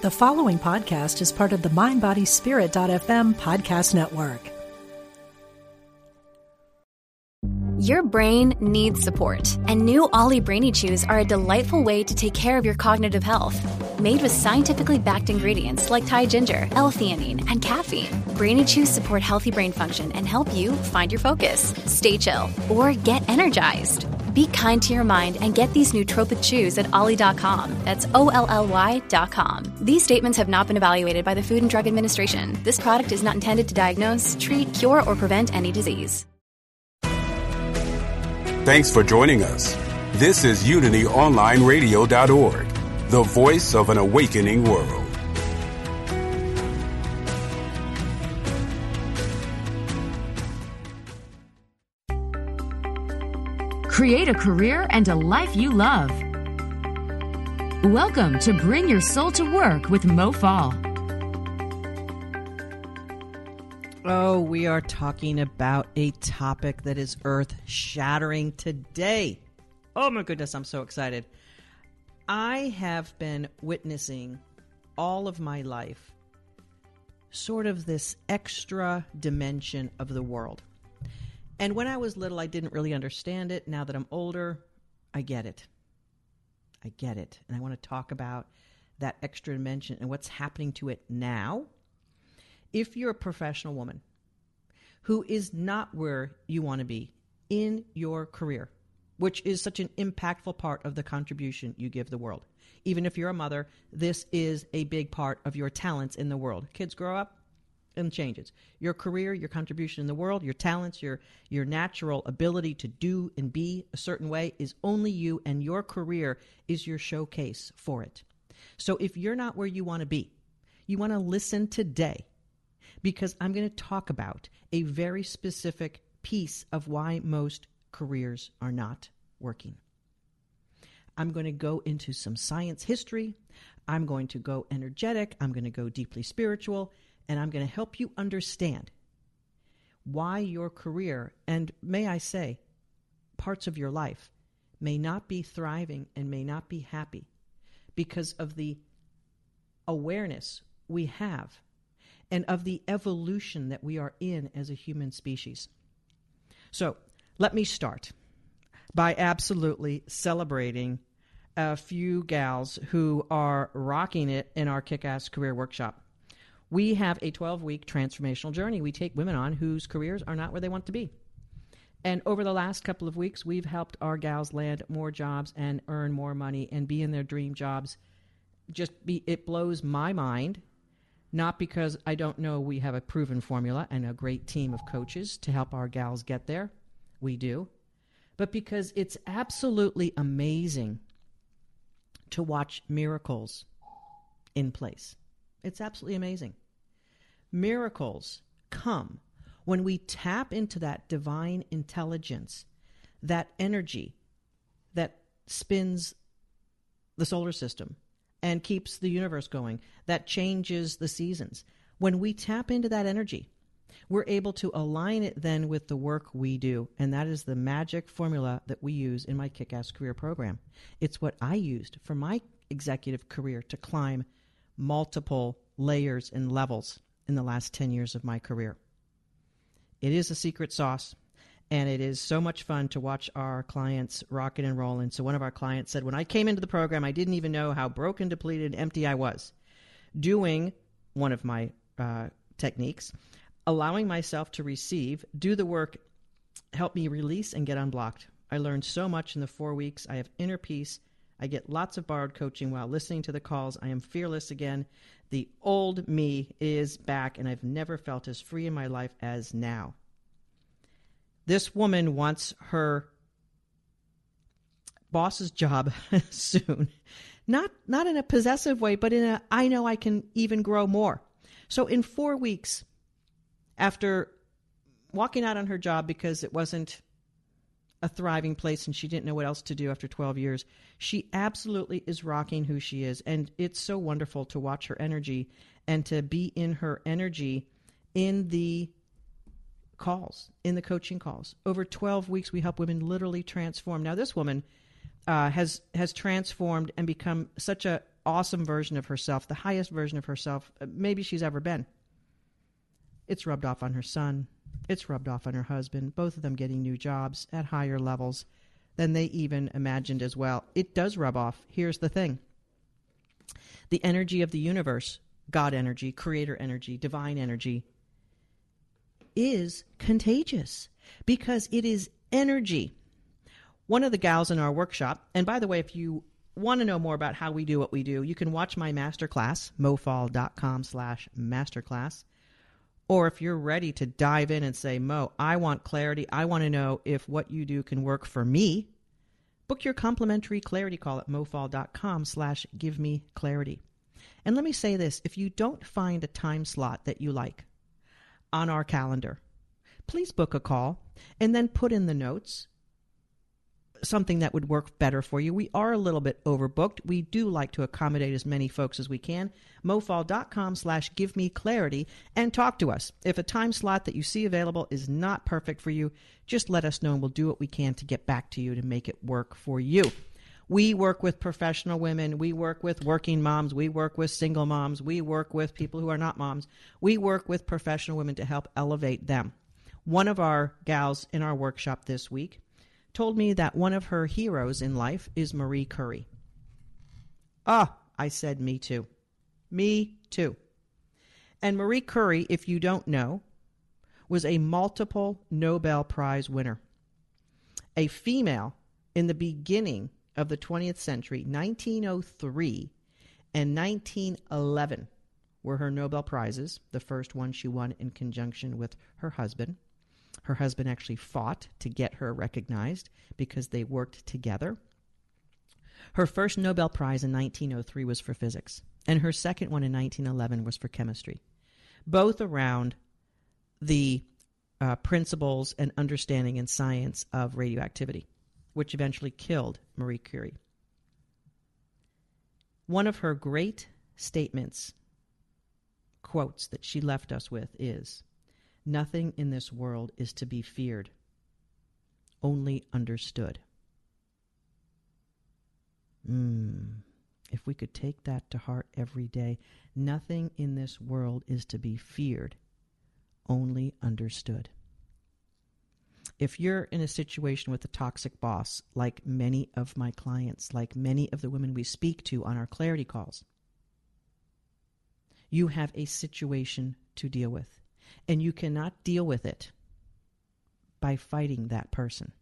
The following podcast is part of the MindBodySpirit.fm podcast network. Your brain needs support, and new OLLY Brainy Chews are a delightful way to take care of your cognitive health. Made with scientifically backed ingredients like Thai ginger, L-theanine, and caffeine, Brainy Chews support healthy brain function and help you find your focus, stay chill, or get energized. Be kind to your mind and get these nootropic chews at olly.com. That's O L L Y.com. These statements have not been evaluated by the Food and Drug Administration. This product is not intended to diagnose, treat, cure, or prevent any disease. Thanks for joining us. This is UnityOnlineRadio.org, the voice of an awakening world. Create a career and a life you love. Welcome to Bring Your Soul to Work with Mo Fall. Oh, we are talking about a topic that is earth shattering today. Oh my goodness, I'm so excited. I have been witnessing all of my life sort of this extra dimension of the world. And when I was little, I didn't really understand it. Now that I'm older, I get it. I get it. And I want to talk about that extra dimension and what's happening to it now. If you're a professional woman who is not where you want to be in your career, which is such an impactful part of the contribution you give the world. Even if you're a mother, this is a big part of your talents in the world. Kids grow up and changes. Your career, your contribution in the world, your talents, your your natural ability to do and be a certain way is only you and your career is your showcase for it. So if you're not where you want to be, you want to listen today because I'm going to talk about a very specific piece of why most careers are not working. I'm going to go into some science history. I'm going to go energetic. I'm going to go deeply spiritual. And I'm going to help you understand why your career, and may I say, parts of your life, may not be thriving and may not be happy because of the awareness we have and of the evolution that we are in as a human species. So, let me start by absolutely celebrating a few gals who are rocking it in our kick ass career workshop. We have a 12 week transformational journey we take women on whose careers are not where they want to be. And over the last couple of weeks, we've helped our gals land more jobs and earn more money and be in their dream jobs. Just be, it blows my mind, not because I don't know we have a proven formula and a great team of coaches to help our gals get there. We do. But because it's absolutely amazing to watch miracles in place. It's absolutely amazing. Miracles come when we tap into that divine intelligence, that energy that spins the solar system and keeps the universe going, that changes the seasons. When we tap into that energy, we're able to align it then with the work we do. And that is the magic formula that we use in my Kick Ass Career Program. It's what I used for my executive career to climb multiple layers and levels in the last 10 years of my career. It is a secret sauce, and it is so much fun to watch our clients rock and roll. And so, one of our clients said, When I came into the program, I didn't even know how broken, depleted, empty I was. Doing one of my uh, techniques, allowing myself to receive, do the work, help me release and get unblocked. I learned so much in the four weeks. I have inner peace I get lots of borrowed coaching while listening to the calls. I am fearless again. The old me is back, and I've never felt as free in my life as now. This woman wants her boss's job soon. Not not in a possessive way, but in a I know I can even grow more. So in 4 weeks after walking out on her job because it wasn't a thriving place and she didn't know what else to do after 12 years. She absolutely is rocking who she is. And it's so wonderful to watch her energy and to be in her energy in the calls, in the coaching calls. Over 12 weeks, we help women literally transform. Now, this woman uh, has has transformed and become such a awesome version of herself, the highest version of herself uh, maybe she's ever been. It's rubbed off on her son. It's rubbed off on her husband, both of them getting new jobs at higher levels than they even imagined as well. It does rub off. Here's the thing the energy of the universe, God energy, creator energy, divine energy, is contagious because it is energy. One of the gals in our workshop, and by the way, if you want to know more about how we do what we do, you can watch my masterclass, mofall.com slash masterclass. Or if you're ready to dive in and say, Mo, I want clarity. I want to know if what you do can work for me. Book your complimentary clarity call at mofall.com slash give me clarity. And let me say this, if you don't find a time slot that you like on our calendar, please book a call and then put in the notes something that would work better for you. We are a little bit overbooked. We do like to accommodate as many folks as we can. mofall.com slash give me clarity and talk to us. If a time slot that you see available is not perfect for you, just let us know and we'll do what we can to get back to you to make it work for you. We work with professional women. We work with working moms. We work with single moms. We work with people who are not moms. We work with professional women to help elevate them. One of our gals in our workshop this week told me that one of her heroes in life is Marie Curie. Ah, I said, me too. Me too. And Marie Curie, if you don't know, was a multiple Nobel Prize winner. A female in the beginning of the 20th century, 1903 and 1911 were her Nobel Prizes, the first one she won in conjunction with her husband. Her husband actually fought to get her recognized because they worked together. Her first Nobel Prize in 1903 was for physics, and her second one in 1911 was for chemistry, both around the uh, principles and understanding and science of radioactivity, which eventually killed Marie Curie. One of her great statements, quotes that she left us with is Nothing in this world is to be feared, only understood. Mm. If we could take that to heart every day, nothing in this world is to be feared, only understood. If you're in a situation with a toxic boss, like many of my clients, like many of the women we speak to on our clarity calls, you have a situation to deal with and you cannot deal with it by fighting that person.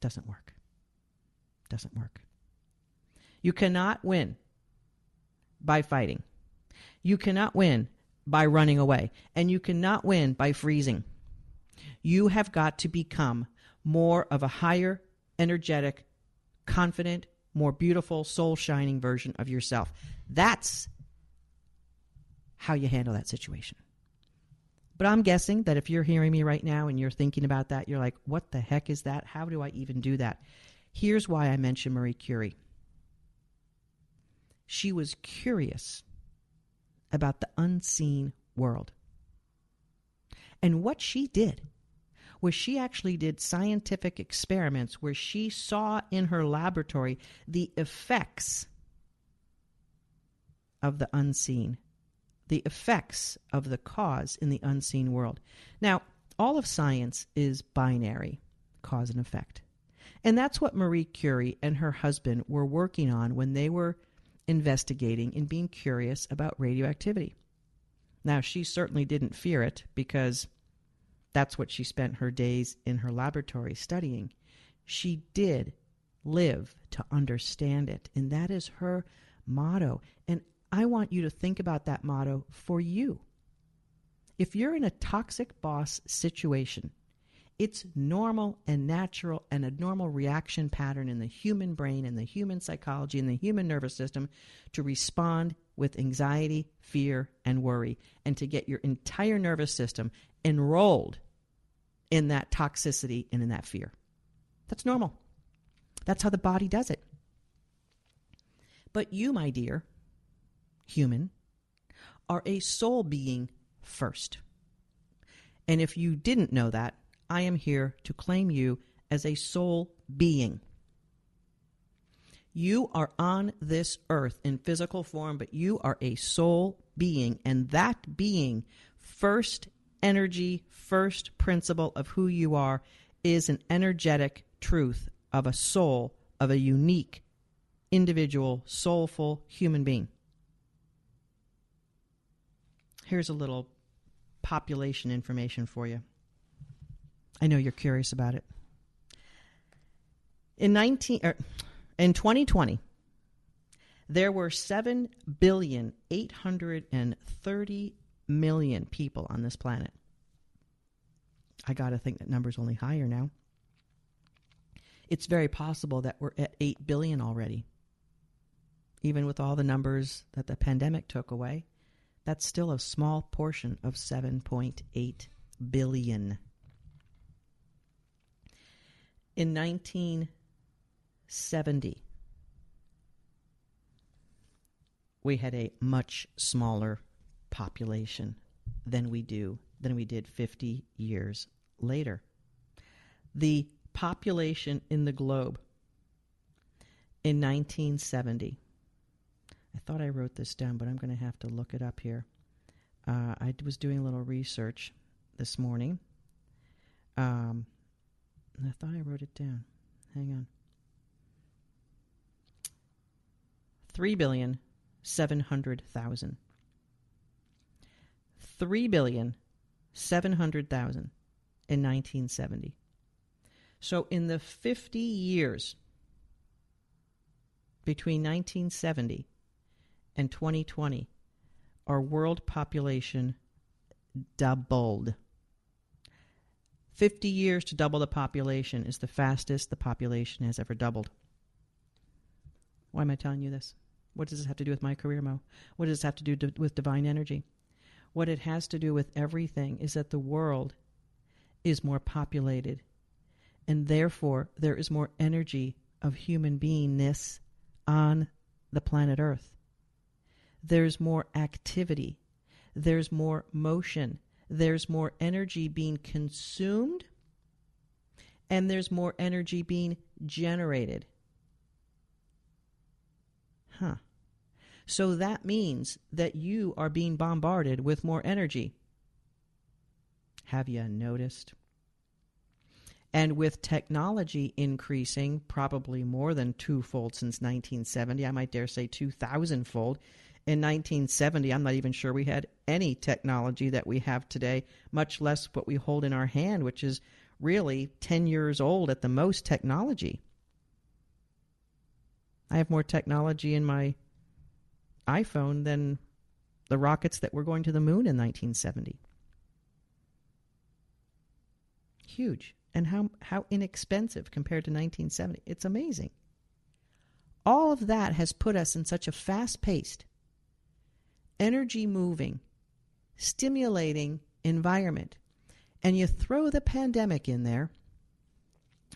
Doesn't work. Doesn't work. You cannot win by fighting. You cannot win by running away. And you cannot win by freezing. You have got to become more of a higher, energetic, confident, more beautiful, soul shining version of yourself. That's how you handle that situation. But I'm guessing that if you're hearing me right now and you're thinking about that, you're like, what the heck is that? How do I even do that? Here's why I mention Marie Curie. She was curious about the unseen world. And what she did was she actually did scientific experiments where she saw in her laboratory the effects of the unseen the effects of the cause in the unseen world. Now, all of science is binary, cause and effect. And that's what Marie Curie and her husband were working on when they were investigating and being curious about radioactivity. Now, she certainly didn't fear it because that's what she spent her days in her laboratory studying. She did live to understand it, and that is her motto. And I want you to think about that motto for you. If you're in a toxic boss situation, it's normal and natural and a normal reaction pattern in the human brain and the human psychology and the human nervous system to respond with anxiety, fear, and worry, and to get your entire nervous system enrolled in that toxicity and in that fear. That's normal. That's how the body does it. But you, my dear, human, are a soul being first. And if you didn't know that, I am here to claim you as a soul being. You are on this earth in physical form, but you are a soul being, and that being, first energy, first principle of who you are, is an energetic truth of a soul, of a unique, individual, soulful human being. Here's a little population information for you. I know you're curious about it. In 19 er, in 2020, there were 7 billion 830 million people on this planet. I got to think that number's only higher now. It's very possible that we're at 8 billion already. Even with all the numbers that the pandemic took away, that's still a small portion of 7.8 billion. In 1970, we had a much smaller population than we do than we did 50 years later. The population in the globe in 1970. I thought I wrote this down, but I'm going to have to look it up here. Uh, I was doing a little research this morning. Um, I thought I wrote it down. Hang on. Three billion seven hundred thousand. Three billion seven hundred thousand in 1970. So in the 50 years between 1970 and 2020, our world population doubled. 50 years to double the population is the fastest the population has ever doubled. Why am I telling you this? What does this have to do with my career, Mo? What does this have to do with divine energy? What it has to do with everything is that the world is more populated, and therefore there is more energy of human beingness on the planet Earth. There's more activity, there's more motion, there's more energy being consumed, and there's more energy being generated. Huh. So that means that you are being bombarded with more energy. Have you noticed? And with technology increasing probably more than twofold since 1970, I might dare say 2,000 fold, in 1970, I'm not even sure we had any technology that we have today, much less what we hold in our hand, which is really 10 years old at the most technology. I have more technology in my iPhone than the rockets that were going to the moon in 1970. Huge. And how, how inexpensive compared to 1970. It's amazing. All of that has put us in such a fast paced, energy moving, stimulating environment. And you throw the pandemic in there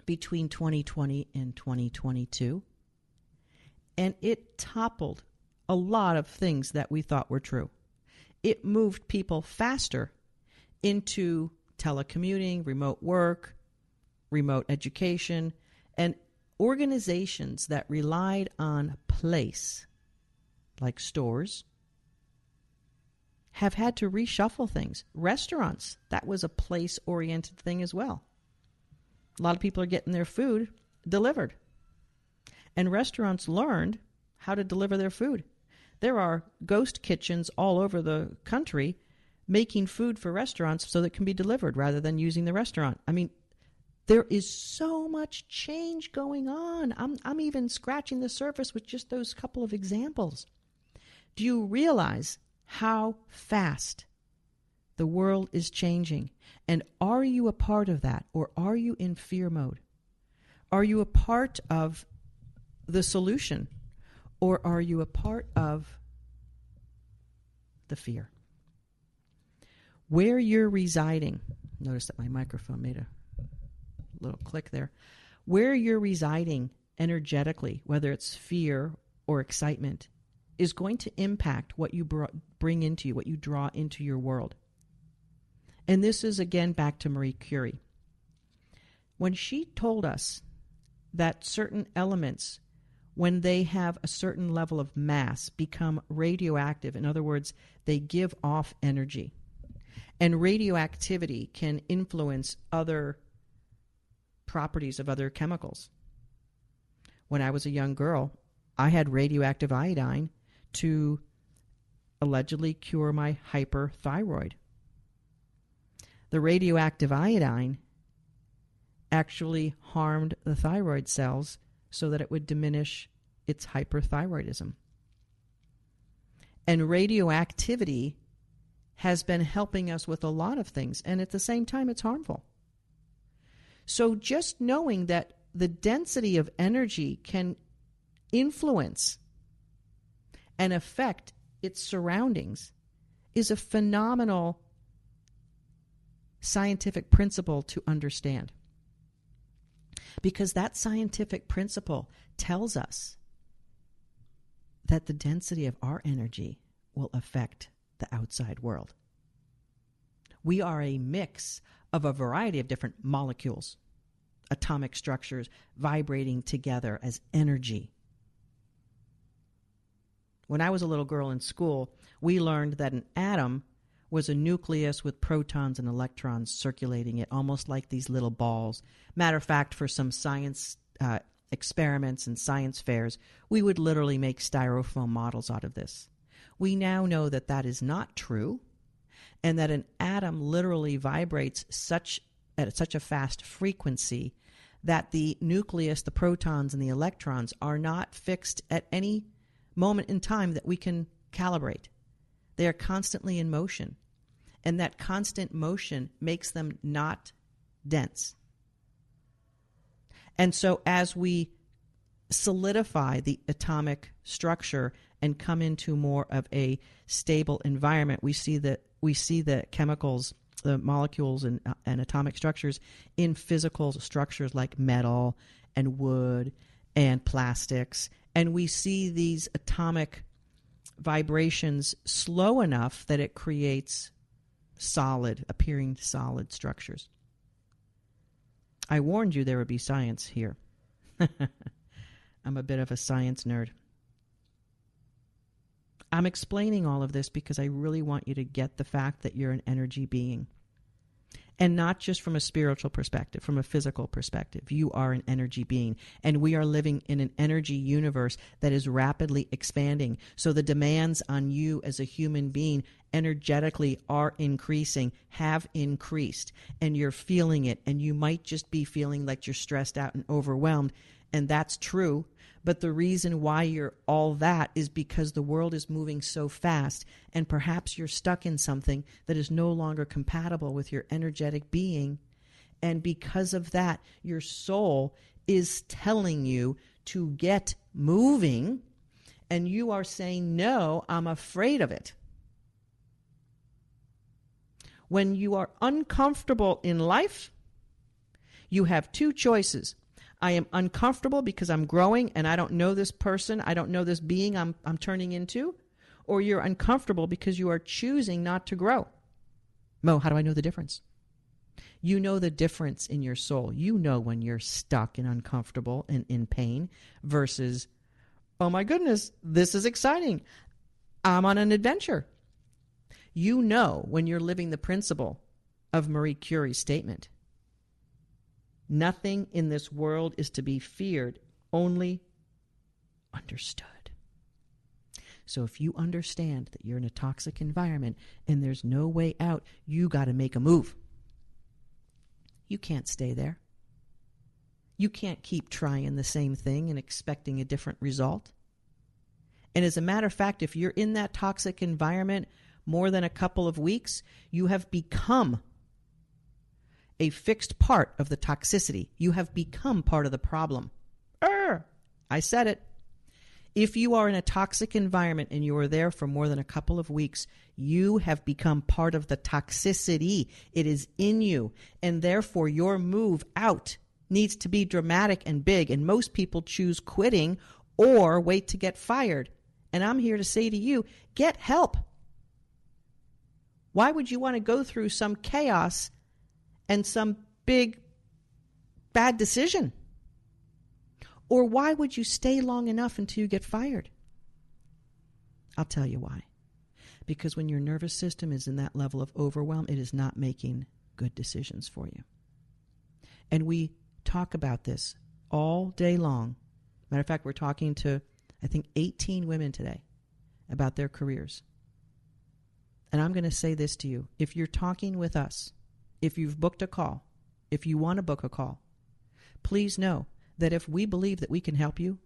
between 2020 and 2022, and it toppled a lot of things that we thought were true. It moved people faster into telecommuting, remote work, remote education, and organizations that relied on place, like stores, have had to reshuffle things. Restaurants, that was a place oriented thing as well. A lot of people are getting their food delivered. And restaurants learned how to deliver their food. There are ghost kitchens all over the country making food for restaurants so that it can be delivered rather than using the restaurant. I mean, there is so much change going on. I'm, I'm even scratching the surface with just those couple of examples. Do you realize how fast the world is changing? And are you a part of that or are you in fear mode? Are you a part of the solution or are you a part of the fear? Where you're residing, notice that my microphone made a little click there. Where you're residing energetically, whether it's fear or excitement, is going to impact what you bring into you, what you draw into your world. And this is again back to Marie Curie. When she told us that certain elements when they have a certain level of mass, become radioactive. In other words, they give off energy. And radioactivity can influence other properties of other chemicals. When I was a young girl, I had radioactive iodine to allegedly cure my hyperthyroid. The radioactive iodine actually harmed the thyroid cells so that it would diminish its hyperthyroidism. And radioactivity has been helping us with a lot of things, and at the same time, it's harmful. So, just knowing that the density of energy can influence and affect its surroundings is a phenomenal scientific principle to understand because that scientific principle tells us that the density of our energy will affect the outside world. We are a mix of a variety of different molecules, atomic structures vibrating together as energy. When I was a little girl in school, we learned that an atom was a nucleus with protons and electrons circulating it, almost like these little balls. Matter of fact, for some science uh, experiments and science fairs, we would literally make styrofoam models out of this. We now know that that is not true, and that an atom literally vibrates such at such a fast frequency that the nucleus, the protons, and the electrons are not fixed at any moment in time that we can calibrate. They are constantly in motion and that constant motion makes them not dense. And so, as we solidify the atomic structure and come into more of a stable environment, we see that we see the chemicals, the molecules, and, and atomic structures in physical structures like metal and wood and plastics, and we see these atomic vibrations slow enough that it creates solid, appearing solid structures. I warned you there would be science here. I'm a bit of a science nerd. I'm explaining all of this because I really want you to get the fact that you're an energy being and not just from a spiritual perspective, from a physical perspective. You are an energy being, and we are living in an energy universe that is rapidly expanding. So the demands on you as a human being energetically are increasing, have increased, and you're feeling it. And you might just be feeling like you're stressed out and overwhelmed. And that's true. But the reason why you're all that is because the world is moving so fast, and perhaps you're stuck in something that is no longer compatible with your energetic being. And because of that, your soul is telling you to get moving, and you are saying, No, I'm afraid of it. When you are uncomfortable in life, you have two choices I am uncomfortable because I'm growing and I don't know this person, I don't know this being I'm, I'm turning into, or you're uncomfortable because you are choosing not to grow. Mo, how do I know the difference? You know the difference in your soul. You know when you're stuck and uncomfortable and in pain versus, oh my goodness, this is exciting. I'm on an adventure. You know when you're living the principle of Marie Curie's statement Nothing in this world is to be feared, only understood. So if you understand that you're in a toxic environment and there's no way out, you got to make a move. You can't stay there. You can't keep trying the same thing and expecting a different result. And as a matter of fact, if you're in that toxic environment more than a couple of weeks, you have become a fixed part of the toxicity. You have become part of the problem. Err, I said it. If you are in a toxic environment and you are there for more than a couple of weeks, you have become part of the toxicity. It is in you. And therefore, your move out needs to be dramatic and big. And most people choose quitting or wait to get fired. And I'm here to say to you get help. Why would you want to go through some chaos and some big bad decision. Or why would you stay long enough until you get fired? I'll tell you why. Because when your nervous system is in that level of overwhelm, it is not making good decisions for you. And we talk about this all day long. Matter of fact, we're talking to, I think, 18 women today about their careers. And I'm going to say this to you. If you're talking with us, if you've booked a call, if you want to book a call, please know that if we believe that we can help you,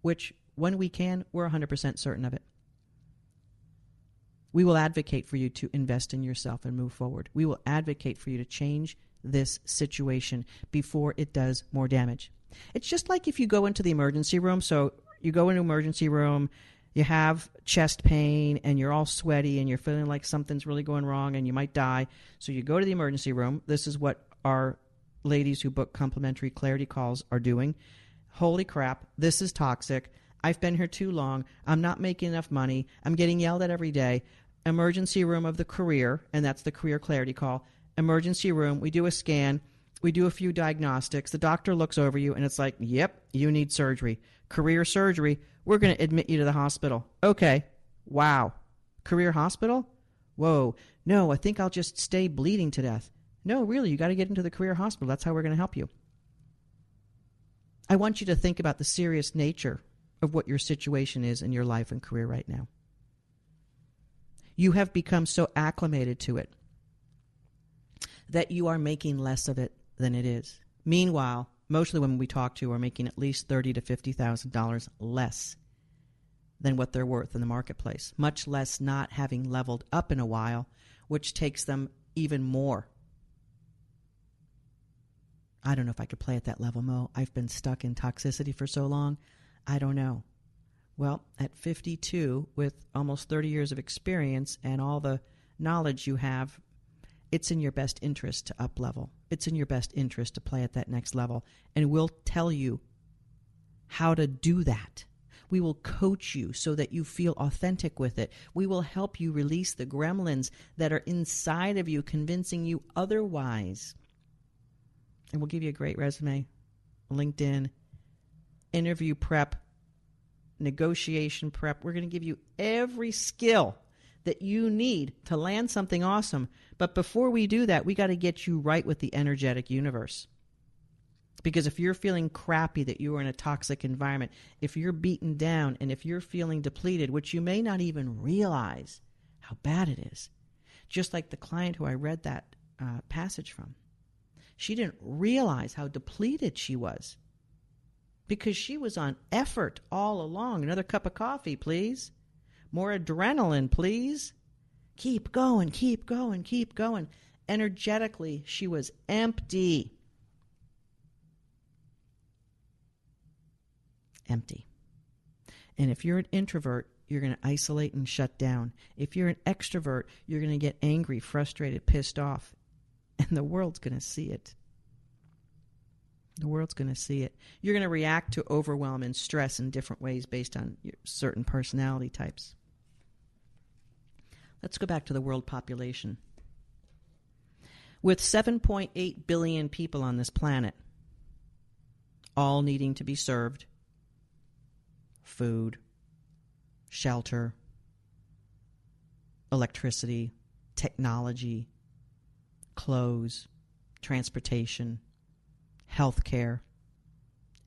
which when we can, we're 100% certain of it, we will advocate for you to invest in yourself and move forward. We will advocate for you to change this situation before it does more damage. It's just like if you go into the emergency room. So you go into emergency room, you have chest pain and you're all sweaty and you're feeling like something's really going wrong and you might die. So you go to the emergency room. This is what our ladies who book complimentary clarity calls are doing. Holy crap, this is toxic. I've been here too long. I'm not making enough money. I'm getting yelled at every day emergency room of the career, and that's the career clarity call. Emergency room, we do a scan, we do a few diagnostics. The doctor looks over you, and it's like, yep, you need surgery. Career surgery, we're going to admit you to the hospital. Okay, wow. Career hospital? Whoa, no, I think I'll just stay bleeding to death. No, really, you got to get into the career hospital. That's how we're going to help you. I want you to think about the serious nature of what your situation is in your life and career right now you have become so acclimated to it that you are making less of it than it is. Meanwhile, most of the women we talk to are making at least thirty to fifty thousand dollars less than what they're worth in the marketplace, much less not having leveled up in a while, which takes them even more. I don't know if I could play at that level, Mo. I've been stuck in toxicity for so long. I don't know. Well, at 52, with almost 30 years of experience and all the knowledge you have, it's in your best interest to up level. It's in your best interest to play at that next level. And we'll tell you how to do that. We will coach you so that you feel authentic with it. We will help you release the gremlins that are inside of you, convincing you otherwise. And we'll give you a great resume, LinkedIn, interview prep, negotiation prep. We're going to give you every skill that you need to land something awesome. But before we do that, we got to get you right with the energetic universe. Because if you're feeling crappy that you are in a toxic environment, if you're beaten down, and if you're feeling depleted, which you may not even realize how bad it is, just like the client who I read that uh, passage from, she didn't realize how depleted she was because she was on effort all along. Another cup of coffee, please. More adrenaline, please. Keep going, keep going, keep going. Energetically, she was empty. Empty. And if you're an introvert, you're going to isolate and shut down. If you're an extrovert, you're going to get angry, frustrated, pissed off. And the world's going to see it. The world's going to see it. You're going to react to overwhelm and stress in different ways based on certain personality types. Let's go back to the world population. With 7.8 billion people on this planet, all needing to be served food, shelter, electricity, technology, clothes, transportation, healthcare,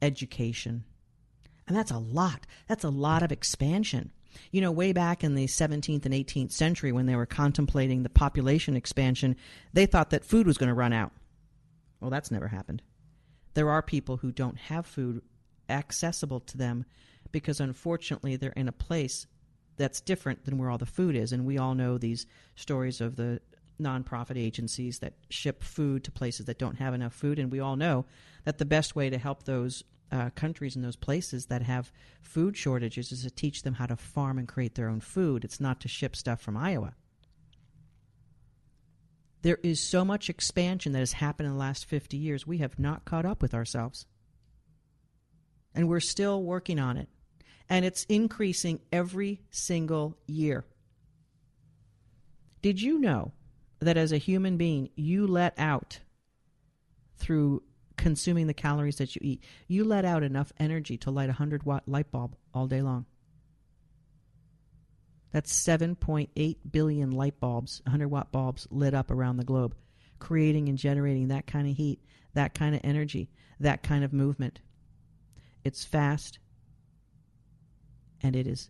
education. And that's a lot. That's a lot of expansion. You know, way back in the 17th and 18th century, when they were contemplating the population expansion, they thought that food was going to run out. Well, that's never happened. There are people who don't have food accessible to them because, unfortunately, they're in a place that's different than where all the food is. And we all know these stories of the nonprofit agencies that ship food to places that don't have enough food. And we all know that the best way to help those uh, countries and those places that have food shortages is to teach them how to farm and create their own food. It's not to ship stuff from Iowa. There is so much expansion that has happened in the last 50 years. We have not caught up with ourselves. And we're still working on it. And it's increasing every single year. Did you know that as a human being, you let out through consuming the calories that you eat. You let out enough energy to light a 100 watt light bulb all day long. That's 7.8 billion light bulbs, 100 watt bulbs lit up around the globe, creating and generating that kind of heat, that kind of energy, that kind of movement. It's fast and it is,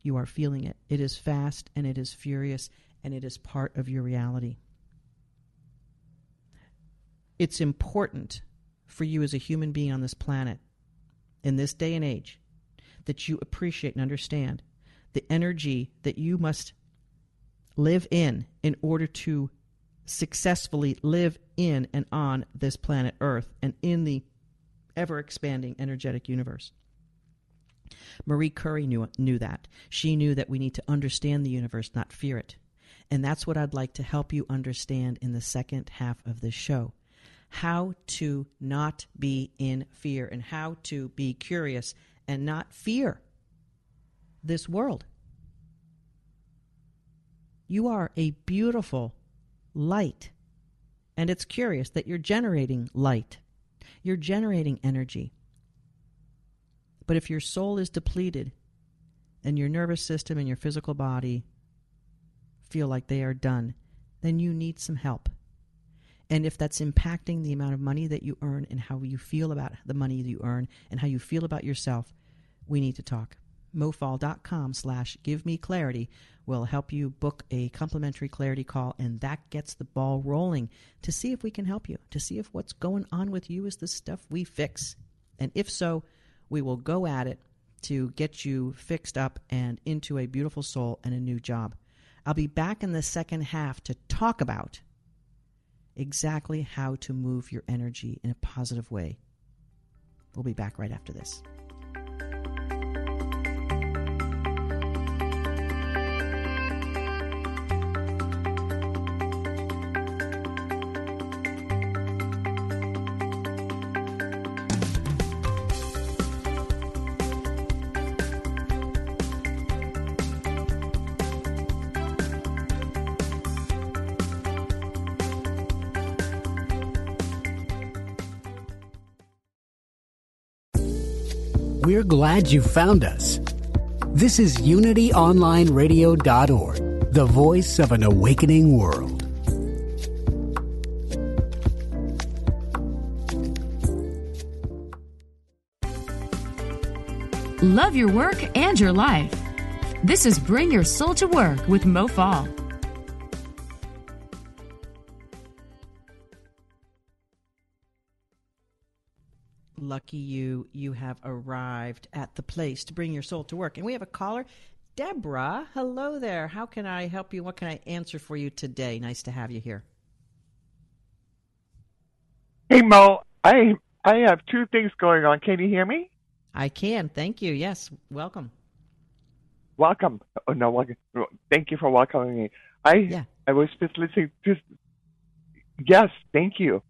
you are feeling it. It is fast and it is furious and it is part of your reality. It's important for you as a human being on this planet in this day and age that you appreciate and understand the energy that you must live in in order to successfully live in and on this planet Earth and in the ever expanding energetic universe. Marie Curie knew, knew that. She knew that we need to understand the universe, not fear it. And that's what I'd like to help you understand in the second half of this show how to not be in fear and how to be curious and not fear this world. You are a beautiful light. And it's curious that you're generating light, you're generating energy. But if your soul is depleted and your nervous system and your physical body feel like they are done, then you need some help. And if that's impacting the amount of money that you earn and how you feel about the money that you earn and how you feel about yourself, we need to talk. Mofall.com slash give me clarity will help you book a complimentary clarity call and that gets the ball rolling to see if we can help you to see if what's going on with you is the stuff we fix. And if so we will go at it to get you fixed up and into a beautiful soul and a new job. I'll be back in the second half to talk about exactly how to move your energy in a positive way. We'll be back right after this glad you found us. This is UnityOnlineRadio.org, the voice of an awakening world. Love your work and your life. This is Bring Your Soul to Work with Mo Fall. Lucky you, you have arrived at the place to bring your soul to work. And we have a caller, Deborah. Hello there. How can I help you? What can I answer for you today? Nice to have you here. Hey Mo, I I have two things going on. Can you hear me? I can. Thank you. Yes. Welcome. Welcome. Oh no, welcome. Thank you for welcoming me. I Yeah. I was just listening. Just yes, thank you.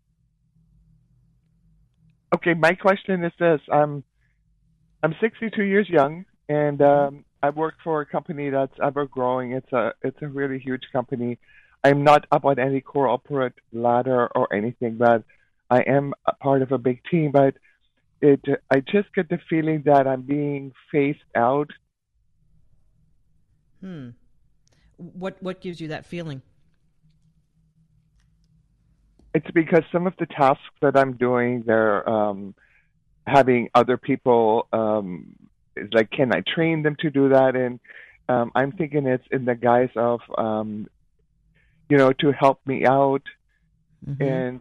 Okay, my question is this: I'm I'm 62 years young, and um, I work for a company that's ever growing. It's a it's a really huge company. I'm not up on any corporate ladder or anything, but I am a part of a big team. But it I just get the feeling that I'm being phased out. Hmm. What what gives you that feeling? It's because some of the tasks that I'm doing, they're um, having other people. Um, it's like, can I train them to do that? And um, I'm thinking it's in the guise of, um, you know, to help me out, Mhm. and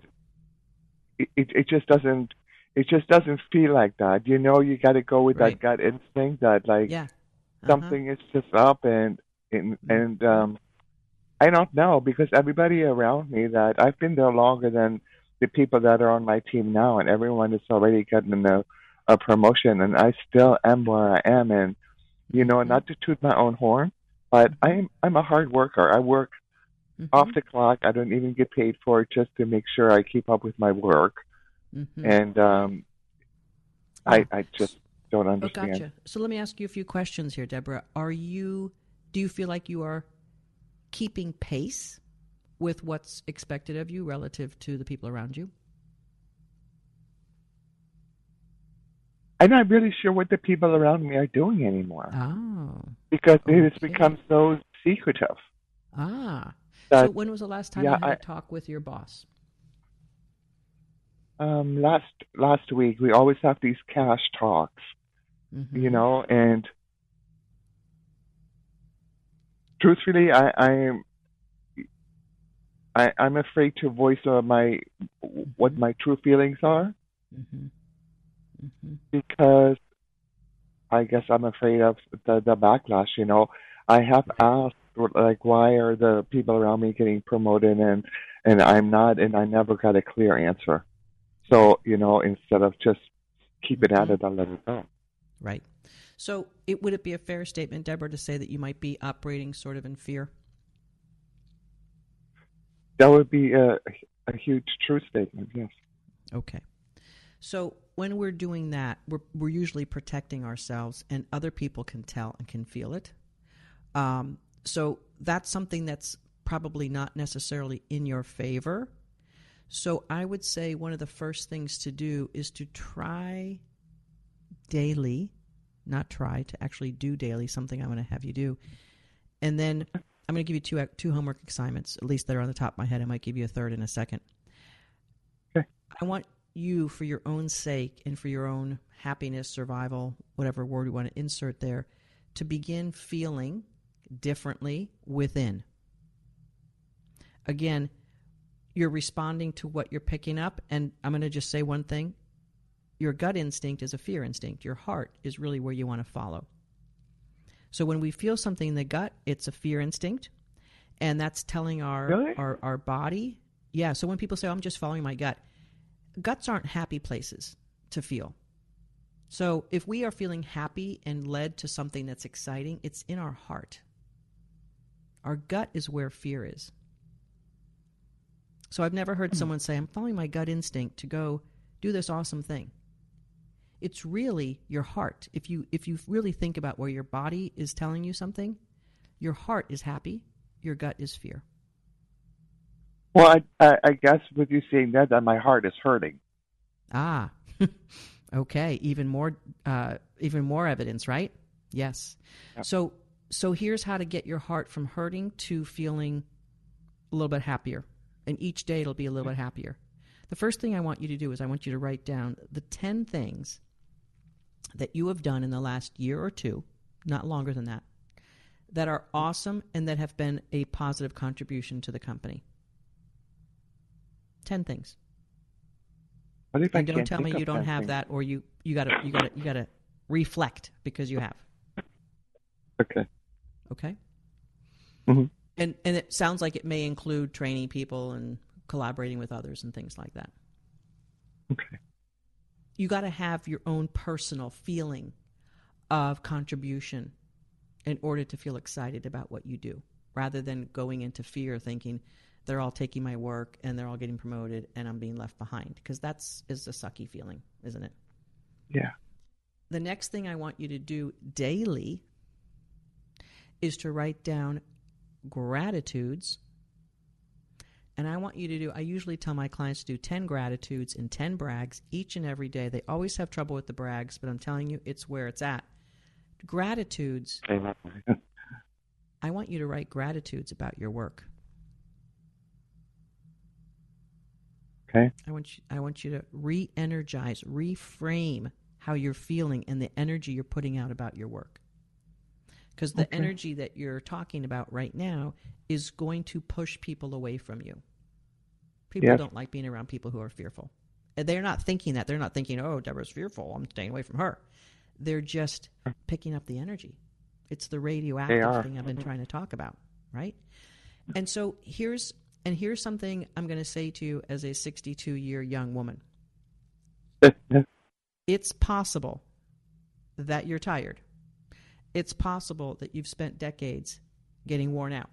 it, it it just doesn't. It just doesn't feel like that. You know, you got to go with Right. that gut instinct that like yeah. Uh-huh. something is just up and and and um I don't know because everybody around me that I've been there longer than the people that are on my team now and everyone is already getting a, a promotion and I still am where I am and you know not to toot my own horn but I'm I'm a hard worker I work Mhm. off the clock I don't even get paid for it just to make sure I keep up with my work Mhm. and um I I just don't understand. Oh, understand gotcha. So let me ask you a few questions here, Deborah. Are you? Do you feel like you are keeping pace with what's expected of you relative to the people around you? I'm not really sure what the people around me are doing anymore. Oh. Because okay. it has become so secretive. Ah. That, so when was the last time yeah, you had I, a talk with your boss? Um, last last week we always have these cash talks. Mm-hmm. You know, and truthfully, I, I'm I, I'm afraid to voice uh, my what my true feelings are Mhm. Mhm. because I guess I'm afraid of the the backlash. You know, I have asked like why are the people around me getting promoted and and I'm not, and I never got a clear answer. So you know, instead of just keep it at it, I let it go. Right. So, it would it be a fair statement, Deborah, to say that you might be operating sort of in fear? That would be a a huge true statement. Yes. Okay. So when we're doing that, we're we're usually protecting ourselves, and other people can tell and can feel it. Um, so that's something that's probably not necessarily in your favor. So I would say one of the first things to do is to try daily, not try to actually do daily something I'm going to have you do, and then I'm going to give you two two homework assignments. At least that are on the top of my head. I might give you a third in a second. I want you, for your own sake and for your own happiness, survival, whatever word you want to insert there, to begin feeling differently within. Again, you're responding to what you're picking up, and I'm going to just say one thing. Your gut instinct is a fear instinct. Your heart is really where you want to follow. So when we feel something in the gut, it's a fear instinct, and that's telling our Really? our, our body. Yeah. So when people say, oh, "I'm just following my gut," guts aren't happy places to feel. So if we are feeling happy and led to something that's exciting, it's in our heart. Our gut is where fear is. So I've never heard hmm. someone say, I'm following my gut instinct to go do this awesome thing. It's really your heart. If you if you really think about where your body is telling you something, your heart is happy, your gut is fear. Well, I, I, I guess with you saying that, that my heart is hurting. Ah, okay. Even more, uh, even more evidence, right? Yes. So, so here's how to get your heart from hurting to feeling a little bit happier, and each day it'll be a little bit happier. The first thing I want you to do is I want you to write down the ten things that you have done in the last year or two, not longer than that, that are awesome and that have been a positive contribution to the company. Ten things What if I don't tell me you don't have that or you you gotta you gotta you gotta reflect because you have Okay. okay Mhm. and and it sounds like it may include training people and collaborating with others and things like that Okay. You got to have your own personal feeling of contribution in order to feel excited about what you do rather than going into fear thinking they're all taking my work and they're all getting promoted and I'm being left behind because that's is a sucky feeling isn't it Yeah. the next thing I want you to do daily is to write down gratitudes. And I want you to do, I usually tell my clients to do 10 gratitudes and 10 brags each and every day. They always have trouble with the brags, but I'm telling you, it's where it's at. Gratitudes. I want you to write gratitudes about your work. Okay. I want you, I want you to re-energize, reframe how you're feeling and the energy you're putting out about your work. Because the Okay. energy that you're talking about right now is going to push people away from you. People Yes. don't like being around people who are fearful. And they're not thinking that. They're not thinking, "Oh, Deborah's fearful. I'm staying away from her." They're just picking up the energy. It's the radioactive thing I've been mm-hmm. trying to talk about, right? And so here's and here's something I'm going to say to you as a 62 year young woman. It's possible that you're tired. It's possible that you've spent decades getting worn out.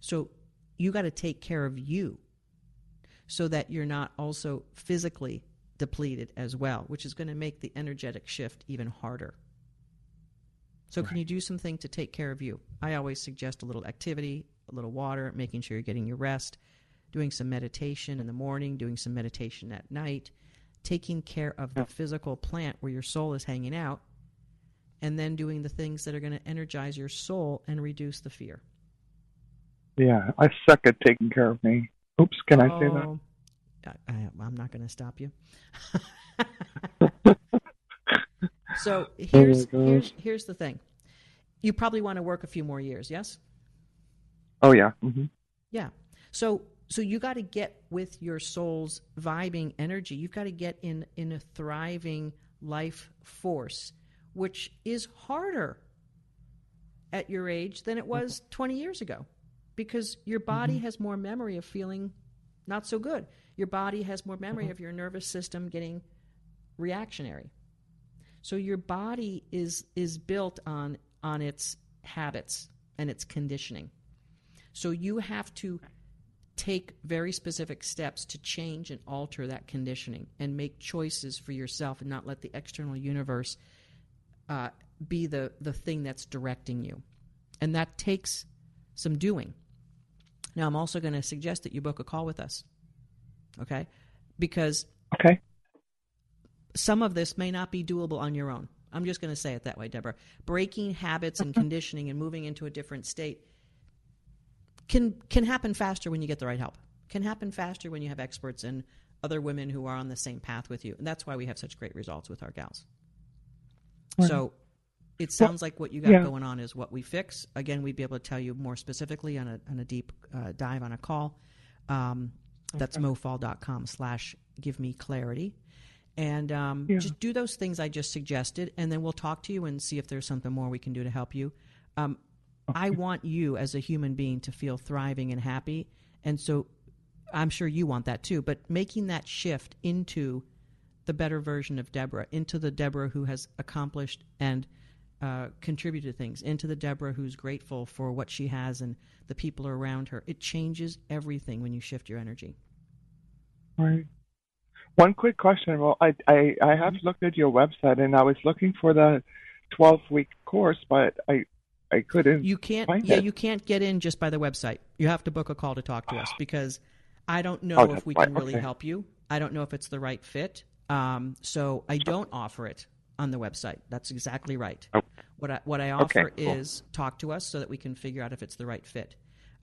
So you got to take care of you so that you're not also physically depleted as well, which is going to make the energetic shift even harder. So, can you do something to take care of you? I always suggest a little activity, a little water, making sure you're getting your rest, doing some meditation in the morning, doing some meditation at night, taking care of the physical plant where your soul is hanging out, and then doing the things that are going to energize your soul and reduce the fear. Yeah, I suck at taking care of me. Oops, can I say that? Oh, I, I, I'm not going to stop you. so here's, Oh here's here's the thing. You probably want to work a few more years, yes? Oh yeah. hmm Yeah. So so you got to get with your soul's vibing energy. You've got to get in in a thriving life force, which is harder at your age than it was 20 years ago because your body has more memory of feeling not so good. Your body has more memory of your nervous system getting reactionary. So your body is is built on on its habits and its conditioning. So you have to take very specific steps to change and alter that conditioning and make choices for yourself and not let the external universe uh, be the, the thing that's directing you. And that takes some doing. Now, I'm also going to suggest that you book a call with us. Okay? Because Okay. some of this may not be doable on your own. I'm just going to say it that way, Deborah. Breaking habits and mm-hmm. conditioning and moving into a different state can can happen faster when you get the right help. Can happen faster when you have experts and other women who are on the same path with you. And that's why we have such great results with our gals. So it sounds like what you got yeah. going on is what we fix. Again, we'd be able to tell you more specifically on a, on a deep uh, dive on a call. Um, that's mofall.com slash give me clarity. And um, Yeah. just do those things I just suggested, and then we'll talk to you and see if there's something more we can do to help you. Um, I want you as a human being to feel thriving and happy. And so I'm sure you want that too. But making that shift into the better version of Deborah, into the Deborah who has accomplished and uh, contributed to things, into the Deborah who's grateful for what she has and the people around her. It changes everything when you shift your energy. Right. One quick question. Well, I, I, I have looked at your website and I was looking for the 12 week course, but I, I couldn't. You can't, find yeah, it. you can't get in just by the website. You have to book a call to talk to us because I don't know Oh, if we fine. can really Okay. help you. I don't know if it's the right fit. Um, so I don't offer it on the website. That's exactly right. Okay. What I, what I Okay, offer cool. is talk to us so that we can figure out if it's the right fit.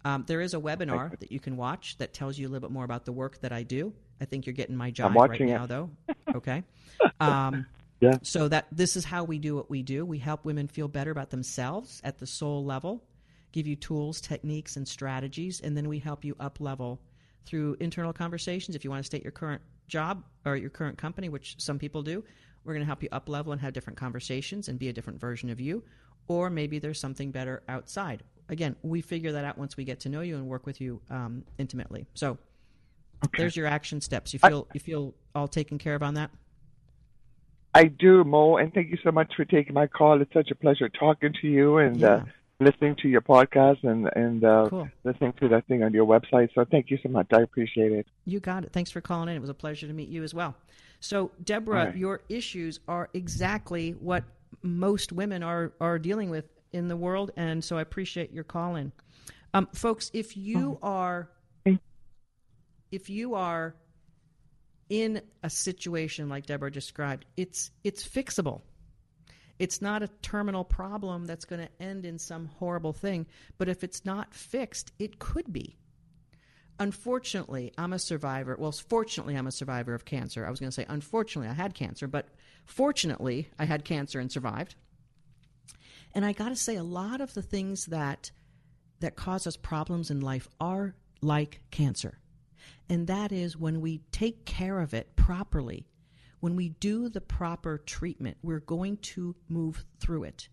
Um, there is a webinar that you can watch that tells you a little bit more about the work that I do. I think you're getting my job right it. now, though. Okay. Um, Yeah. So that this is how we do what we do. We help women feel better about themselves at the soul level, give you tools, techniques, and strategies, and then we help you up level through internal conversations. If you want to state your current job or your current company, which some people do, we're going to help you up level and have different conversations and be a different version of you. Or maybe there's something better outside. Again, we figure that out once we get to know you and work with you um, intimately. So there's your action steps. You feel you feel all taken care of on that. I do, Mo, and thank you so much for taking my call. It's such a pleasure talking to you and uh, listening to your podcast and and uh, Cool. listening to that thing on your website. So thank you so much. I appreciate it. You got it. Thanks for calling in. It was a pleasure to meet you as well. So, Deborah, right. your issues are exactly what most women are are dealing with in the world, and so I appreciate your call in. Um, folks, if you are if you are in a situation like Deborah described, it's it's fixable. It's not a terminal problem that's going to end in some horrible thing, but if it's not fixed, it could be. Unfortunately, I'm a survivor. Well, fortunately, I'm a survivor of cancer. I was going to say, unfortunately, I had cancer, but fortunately, I had cancer and survived. And I got to say, a lot of the things that that cause us problems in life are like cancer. And that is when we take care of it properly, when we do the proper treatment, we're going to move through it.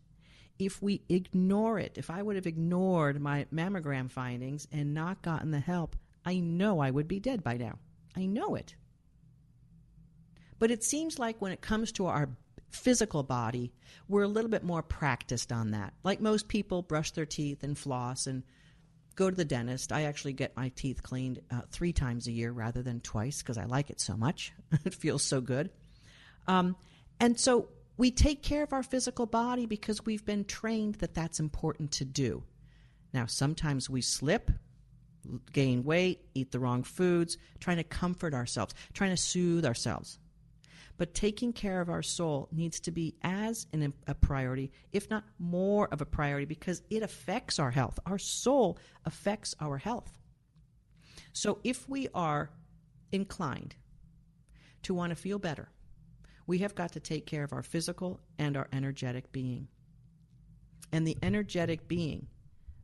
If we ignore it, if I would have ignored my mammogram findings and not gotten the help, I know I would be dead by now. I know it. But it seems like when it comes to our physical body, we're a little bit more practiced on that. Like most people brush their teeth and floss and go to the dentist. I actually get my teeth cleaned uh, three times a year rather than twice because I like it so much. it feels so good. Um, and so we take care of our physical body because we've been trained that that's important to do. Now, sometimes we slip, gain weight, eat the wrong foods, trying to comfort ourselves, trying to soothe ourselves. But taking care of our soul needs to be as an, a priority, if not more of a priority, because it affects our health. Our soul affects our health. So if we are inclined to want to feel better, we have got to take care of our physical and our energetic being. And the energetic being,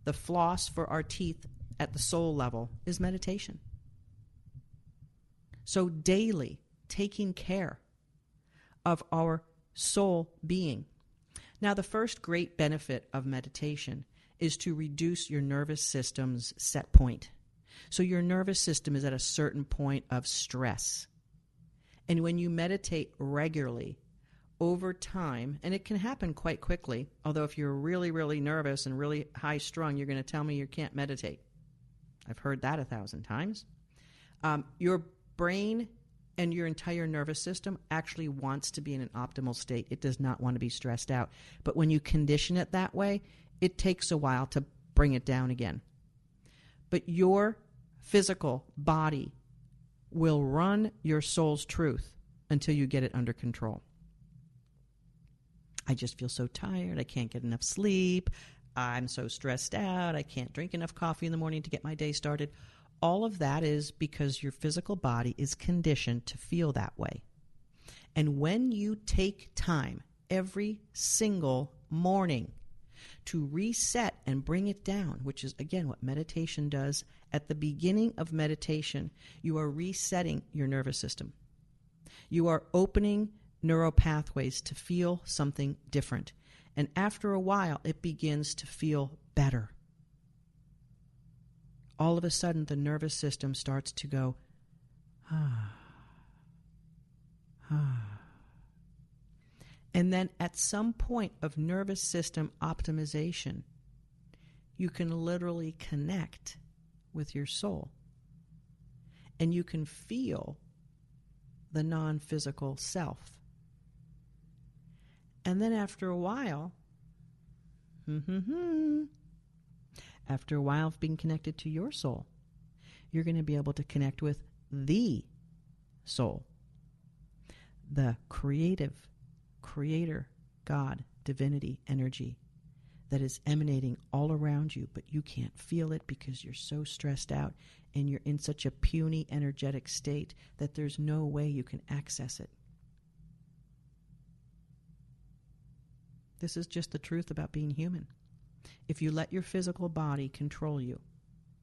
the floss for our teeth at the soul level, is meditation. So, daily taking care of our soul being. Now, the first great benefit of meditation is to reduce your nervous system's set point. So, your nervous system is at a certain point of stress. And when you meditate regularly, over time, and it can happen quite quickly, although if you're really, really nervous and really high strung, you're going to tell me you can't meditate. I've heard that a thousand times. Um, your brain and your entire nervous system actually wants to be in an optimal state. It does not want to be stressed out. But when you condition it that way, it takes a while to bring it down again. But your physical body will run your soul's truth until you get it under control. I just feel so tired. I can't get enough sleep. I'm so stressed out. I can't drink enough coffee in the morning to get my day started. All of that is because your physical body is conditioned to feel that way. And when you take time every single morning to reset and bring it down, which is again what meditation does, at the beginning of meditation, you are resetting your nervous system. You are opening neural pathways to feel something different. And after a while, it begins to feel better all of a sudden the nervous system starts to go, ah, ah. And then at some point of nervous system optimization, you can literally connect with your soul. And you can feel the non physical self. And then after a while, hmm, hmm, hmm, after a while of being connected to your soul, you're going to be able to connect with the soul, the creative, creator, God, divinity, energy that is emanating all around you, but you can't feel it because you're so stressed out and you're in such a puny energetic state that there's no way you can access it. This is just the truth about being human. If you let your physical body control you,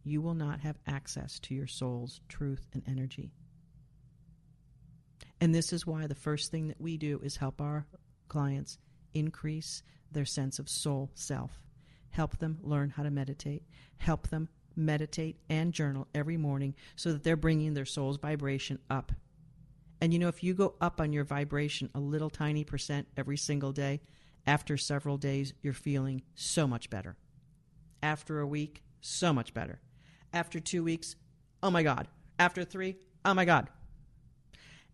you will not have access to your soul's truth and energy. And this is why the first thing that we do is help our clients increase their sense of soul self, help them learn how to meditate, help them meditate and journal every morning so that they're bringing their soul's vibration up. And you know, if you go up on your vibration a little tiny percent every single day, after several days, you're feeling so much better. After a week, so much better. After two weeks, oh my God. After three, oh my God.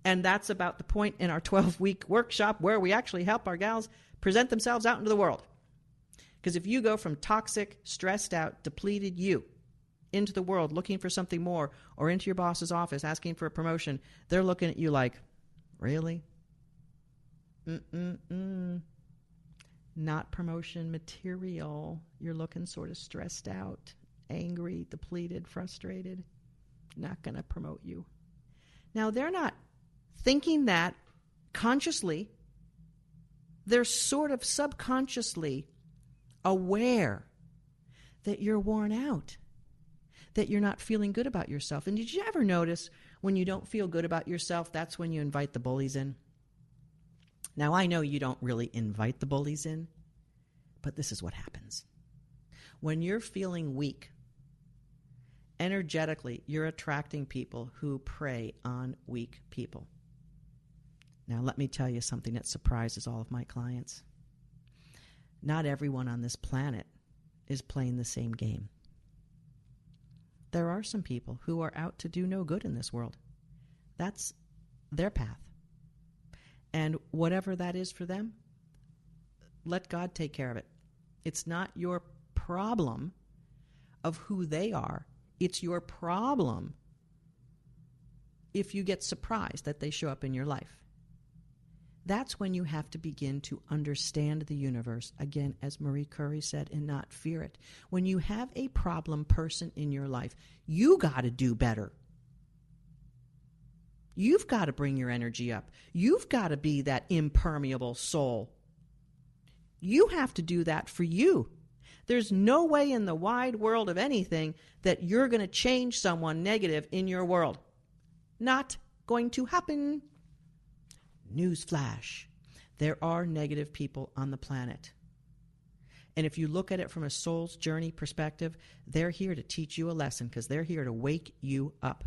And that's about the point in our 12 week workshop where we actually help our gals present themselves out into the world. Because if you go from toxic, stressed out, depleted you into the world looking for something more, or into your boss's office asking for a promotion, they're looking at you like, really? Mm-mm-mm not promotion material. You're looking sort of stressed out, angry, depleted, frustrated. Not going to promote you. Now, they're not thinking that consciously, they're sort of subconsciously aware that you're worn out, that you're not feeling good about yourself. And did you ever notice when you don't feel good about yourself, that's when you invite the bullies in? Now, I know you don't really invite the bullies in, but this is what happens. When you're feeling weak, energetically, you're attracting people who prey on weak people. Now, let me tell you something that surprises all of my clients. Not everyone on this planet is playing the same game. There are some people who are out to do no good in this world. That's their path. And whatever that is for them, let God take care of it. It's not your problem of who they are, it's your problem if you get surprised that they show up in your life. That's when you have to begin to understand the universe, again, as Marie Curie said, and not fear it. When you have a problem person in your life, you got to do better. You've got to bring your energy up. You've got to be that impermeable soul. You have to do that for you. There's no way in the wide world of anything that you're going to change someone negative in your world. Not going to happen. Newsflash there are negative people on the planet. And if you look at it from a soul's journey perspective, they're here to teach you a lesson because they're here to wake you up.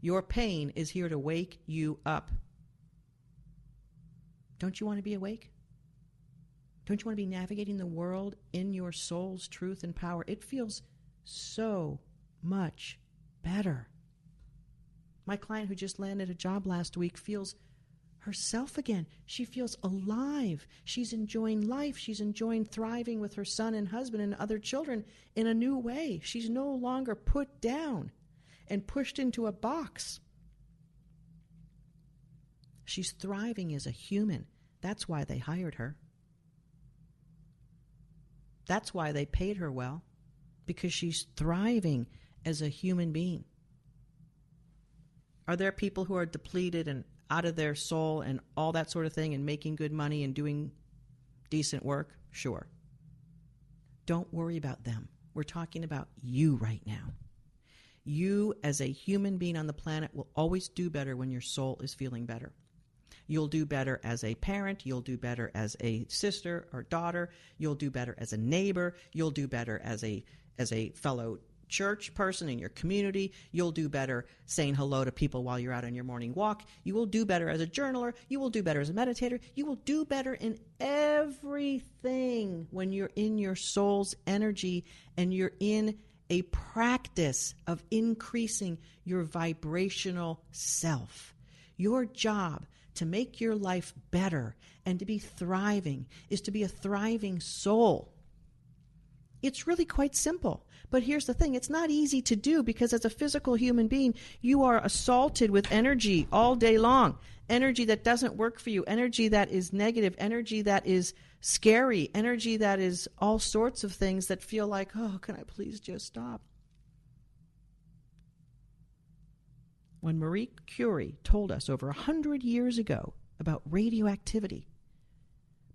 Your pain is here to wake you up. Don't you want to be awake? Don't you want to be navigating the world in your soul's truth and power? It feels so much better. My client who just landed a job last week feels herself again. She feels alive. She's enjoying life. She's enjoying thriving with her son and husband and other children in a new way. She's no longer put down and pushed into a box. She's thriving as a human. That's why they hired her. That's why they paid her well, because she's thriving as a human being. Are there people who are depleted and out of their soul and all that sort of thing and making good money and doing decent work? Sure. Don't worry about them. We're talking about you right now. You, as a human being on the planet, will always do better when your soul is feeling better. You'll do better as a parent. You'll do better as a sister or daughter. You'll do better as a neighbor. You'll do better as a as a fellow church person in your community. You'll do better saying hello to people while you're out on your morning walk. You will do better as a journaler. You will do better as a meditator. You will do better in everything when you're in your soul's energy and you're in a practice of increasing your vibrational self. Your job to make your life better and to be thriving is to be a thriving soul. It's really quite simple. But here's the thing it's not easy to do because as a physical human being, you are assaulted with energy all day long. Energy that doesn't work for you, energy that is negative, energy that is scary, energy that is all sorts of things that feel like, oh, can I please just stop? When Marie Curie told us over a hundred years ago about radioactivity,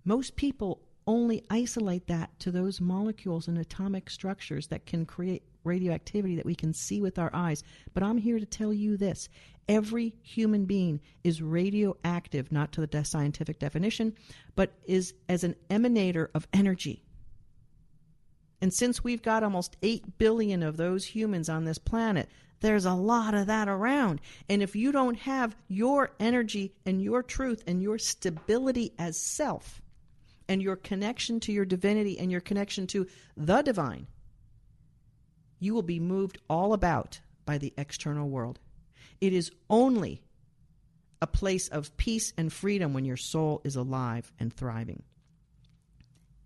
most people only isolate that to those molecules and atomic structures that can create radioactivity that we can see with our eyes. But I'm here to tell you this every human being is radioactive, not to the scientific definition, but is as an emanator of energy. And since we've got almost 8 billion of those humans on this planet, there's a lot of that around. And if you don't have your energy and your truth and your stability as self, and your connection to your divinity and your connection to the divine, you will be moved all about by the external world. It is only a place of peace and freedom when your soul is alive and thriving.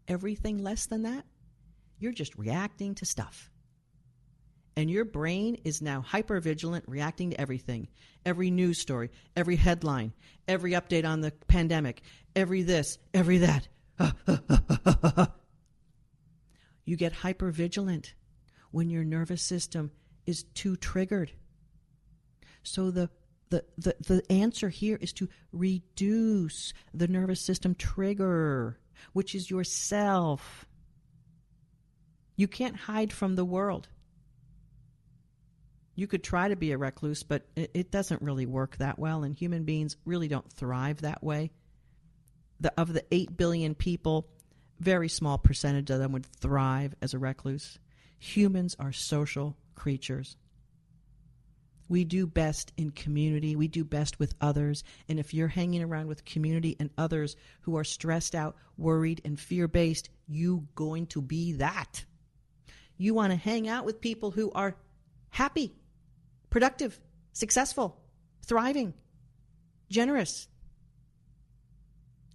Everything less than that, you're just reacting to stuff. And your brain is now hyper vigilant, reacting to everything every news story, every headline, every update on the pandemic, every this, every that. you get hyper vigilant when your nervous system is too triggered. So the the, the, the answer here is to reduce the nervous system trigger, which is yourself. You can't hide from the world. You could try to be a recluse, but it, it doesn't really work that well, and human beings really don't thrive that way the, of the 8 billion people, very small percentage of them would thrive as a recluse. Humans are social creatures. We do best in community. We do best with others. And if you're hanging around with community and others who are stressed out, worried, and fear based, you going to be that. You want to hang out with people who are happy, productive, successful, thriving, generous,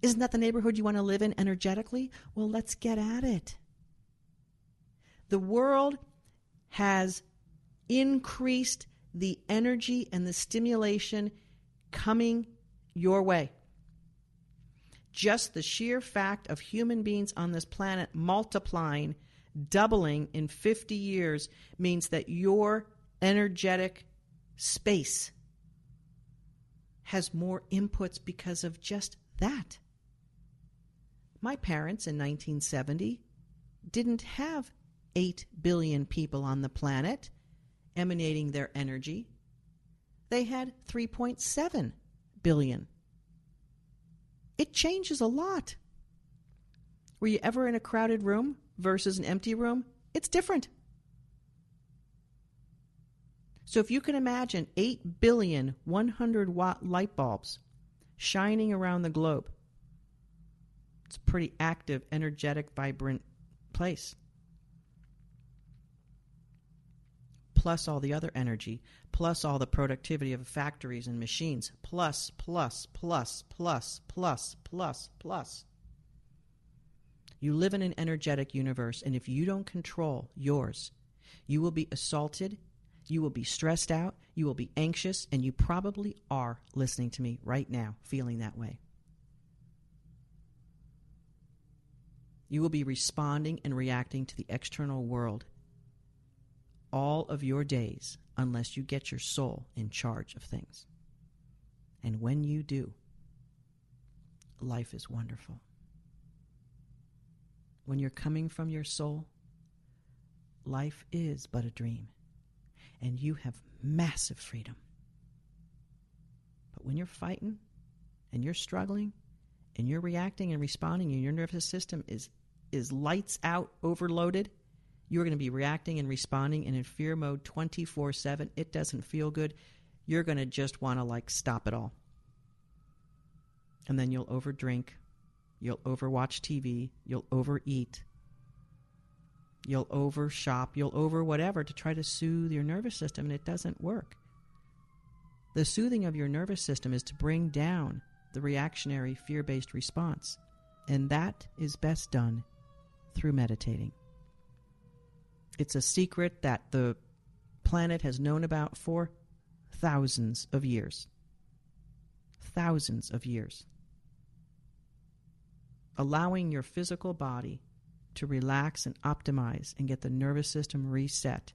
isn't that the neighborhood you want to live in energetically? Well, let's get at it. The world has increased the energy and the stimulation coming your way. Just the sheer fact of human beings on this planet multiplying, doubling in 50 years means that your energetic space has more inputs because of just that. My parents in 1970 didn't have 8 billion people on the planet emanating their energy. They had 3.7 billion. It changes a lot. Were you ever in a crowded room versus an empty room? It's different. So if you can imagine 8 billion 100 watt light bulbs shining around the globe, it's a pretty active, energetic, vibrant place. Plus all the other energy, plus all the productivity of factories and machines, plus, plus, plus, plus, plus, plus, plus. You live in an energetic universe, and if you don't control yours, you will be assaulted you will be stressed out, you will be anxious, and you probably are listening to me right now feeling that way. You will be responding and reacting to the external world all of your days unless you get your soul in charge of things. And when you do, life is wonderful. When you're coming from your soul, life is but a dream and you have massive freedom. But when you're fighting and you're struggling and you're reacting and responding and your nervous system is is lights out overloaded, you're going to be reacting and responding and in fear mode 24/7. It doesn't feel good. You're going to just want to like stop it all. And then you'll overdrink, you'll overwatch TV, you'll overeat, You'll over shop, you'll over whatever to try to soothe your nervous system, and it doesn't work. The soothing of your nervous system is to bring down the reactionary fear based response, and that is best done through meditating. It's a secret that the planet has known about for thousands of years. Thousands of years. Allowing your physical body to relax and optimize and get the nervous system reset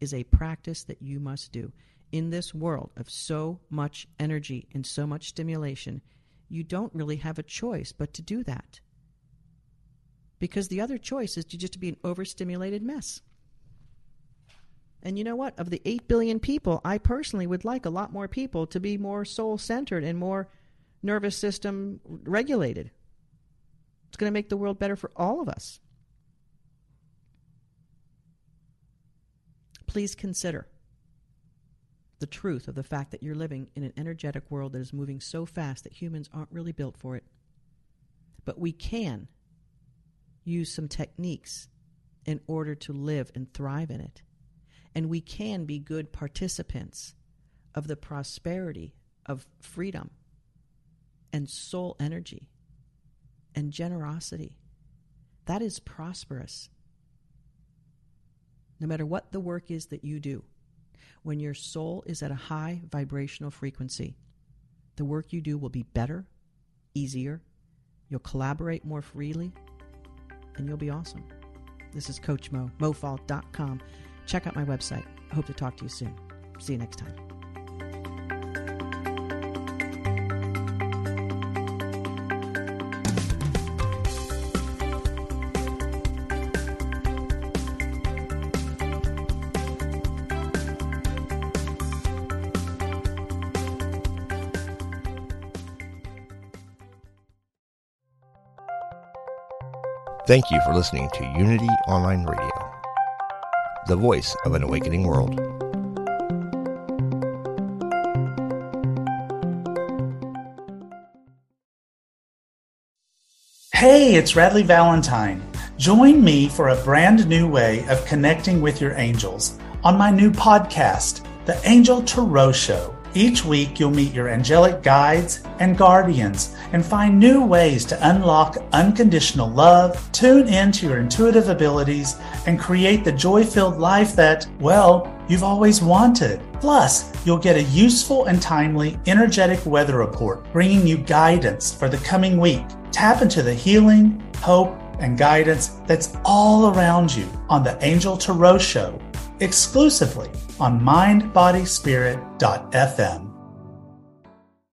is a practice that you must do. In this world of so much energy and so much stimulation, you don't really have a choice but to do that. Because the other choice is to just be an overstimulated mess. And you know what? Of the 8 billion people, I personally would like a lot more people to be more soul centered and more nervous system regulated. It's going to make the world better for all of us. Please consider the truth of the fact that you're living in an energetic world that is moving so fast that humans aren't really built for it. But we can use some techniques in order to live and thrive in it. And we can be good participants of the prosperity of freedom and soul energy and generosity. That is prosperous no matter what the work is that you do, when your soul is at a high vibrational frequency, the work you do will be better, easier, you'll collaborate more freely, and you'll be awesome. This is Coach Mo, mofall.com. Check out my website. I hope to talk to you soon. See you next time. Thank you for listening to Unity Online Radio, the voice of an awakening world. Hey, it's Radleigh Valentine. Join me for a brand new way of connecting with your angels on my new podcast, The Angel Tarot Show. Each week, you'll meet your angelic guides and guardians and find new ways to unlock unconditional love, tune into your intuitive abilities, and create the joy filled life that, well, you've always wanted. Plus, you'll get a useful and timely energetic weather report bringing you guidance for the coming week Tap into the healing, hope, and guidance that's all around you on the Angel Tarot Show, exclusively on mindbodyspirit.fm.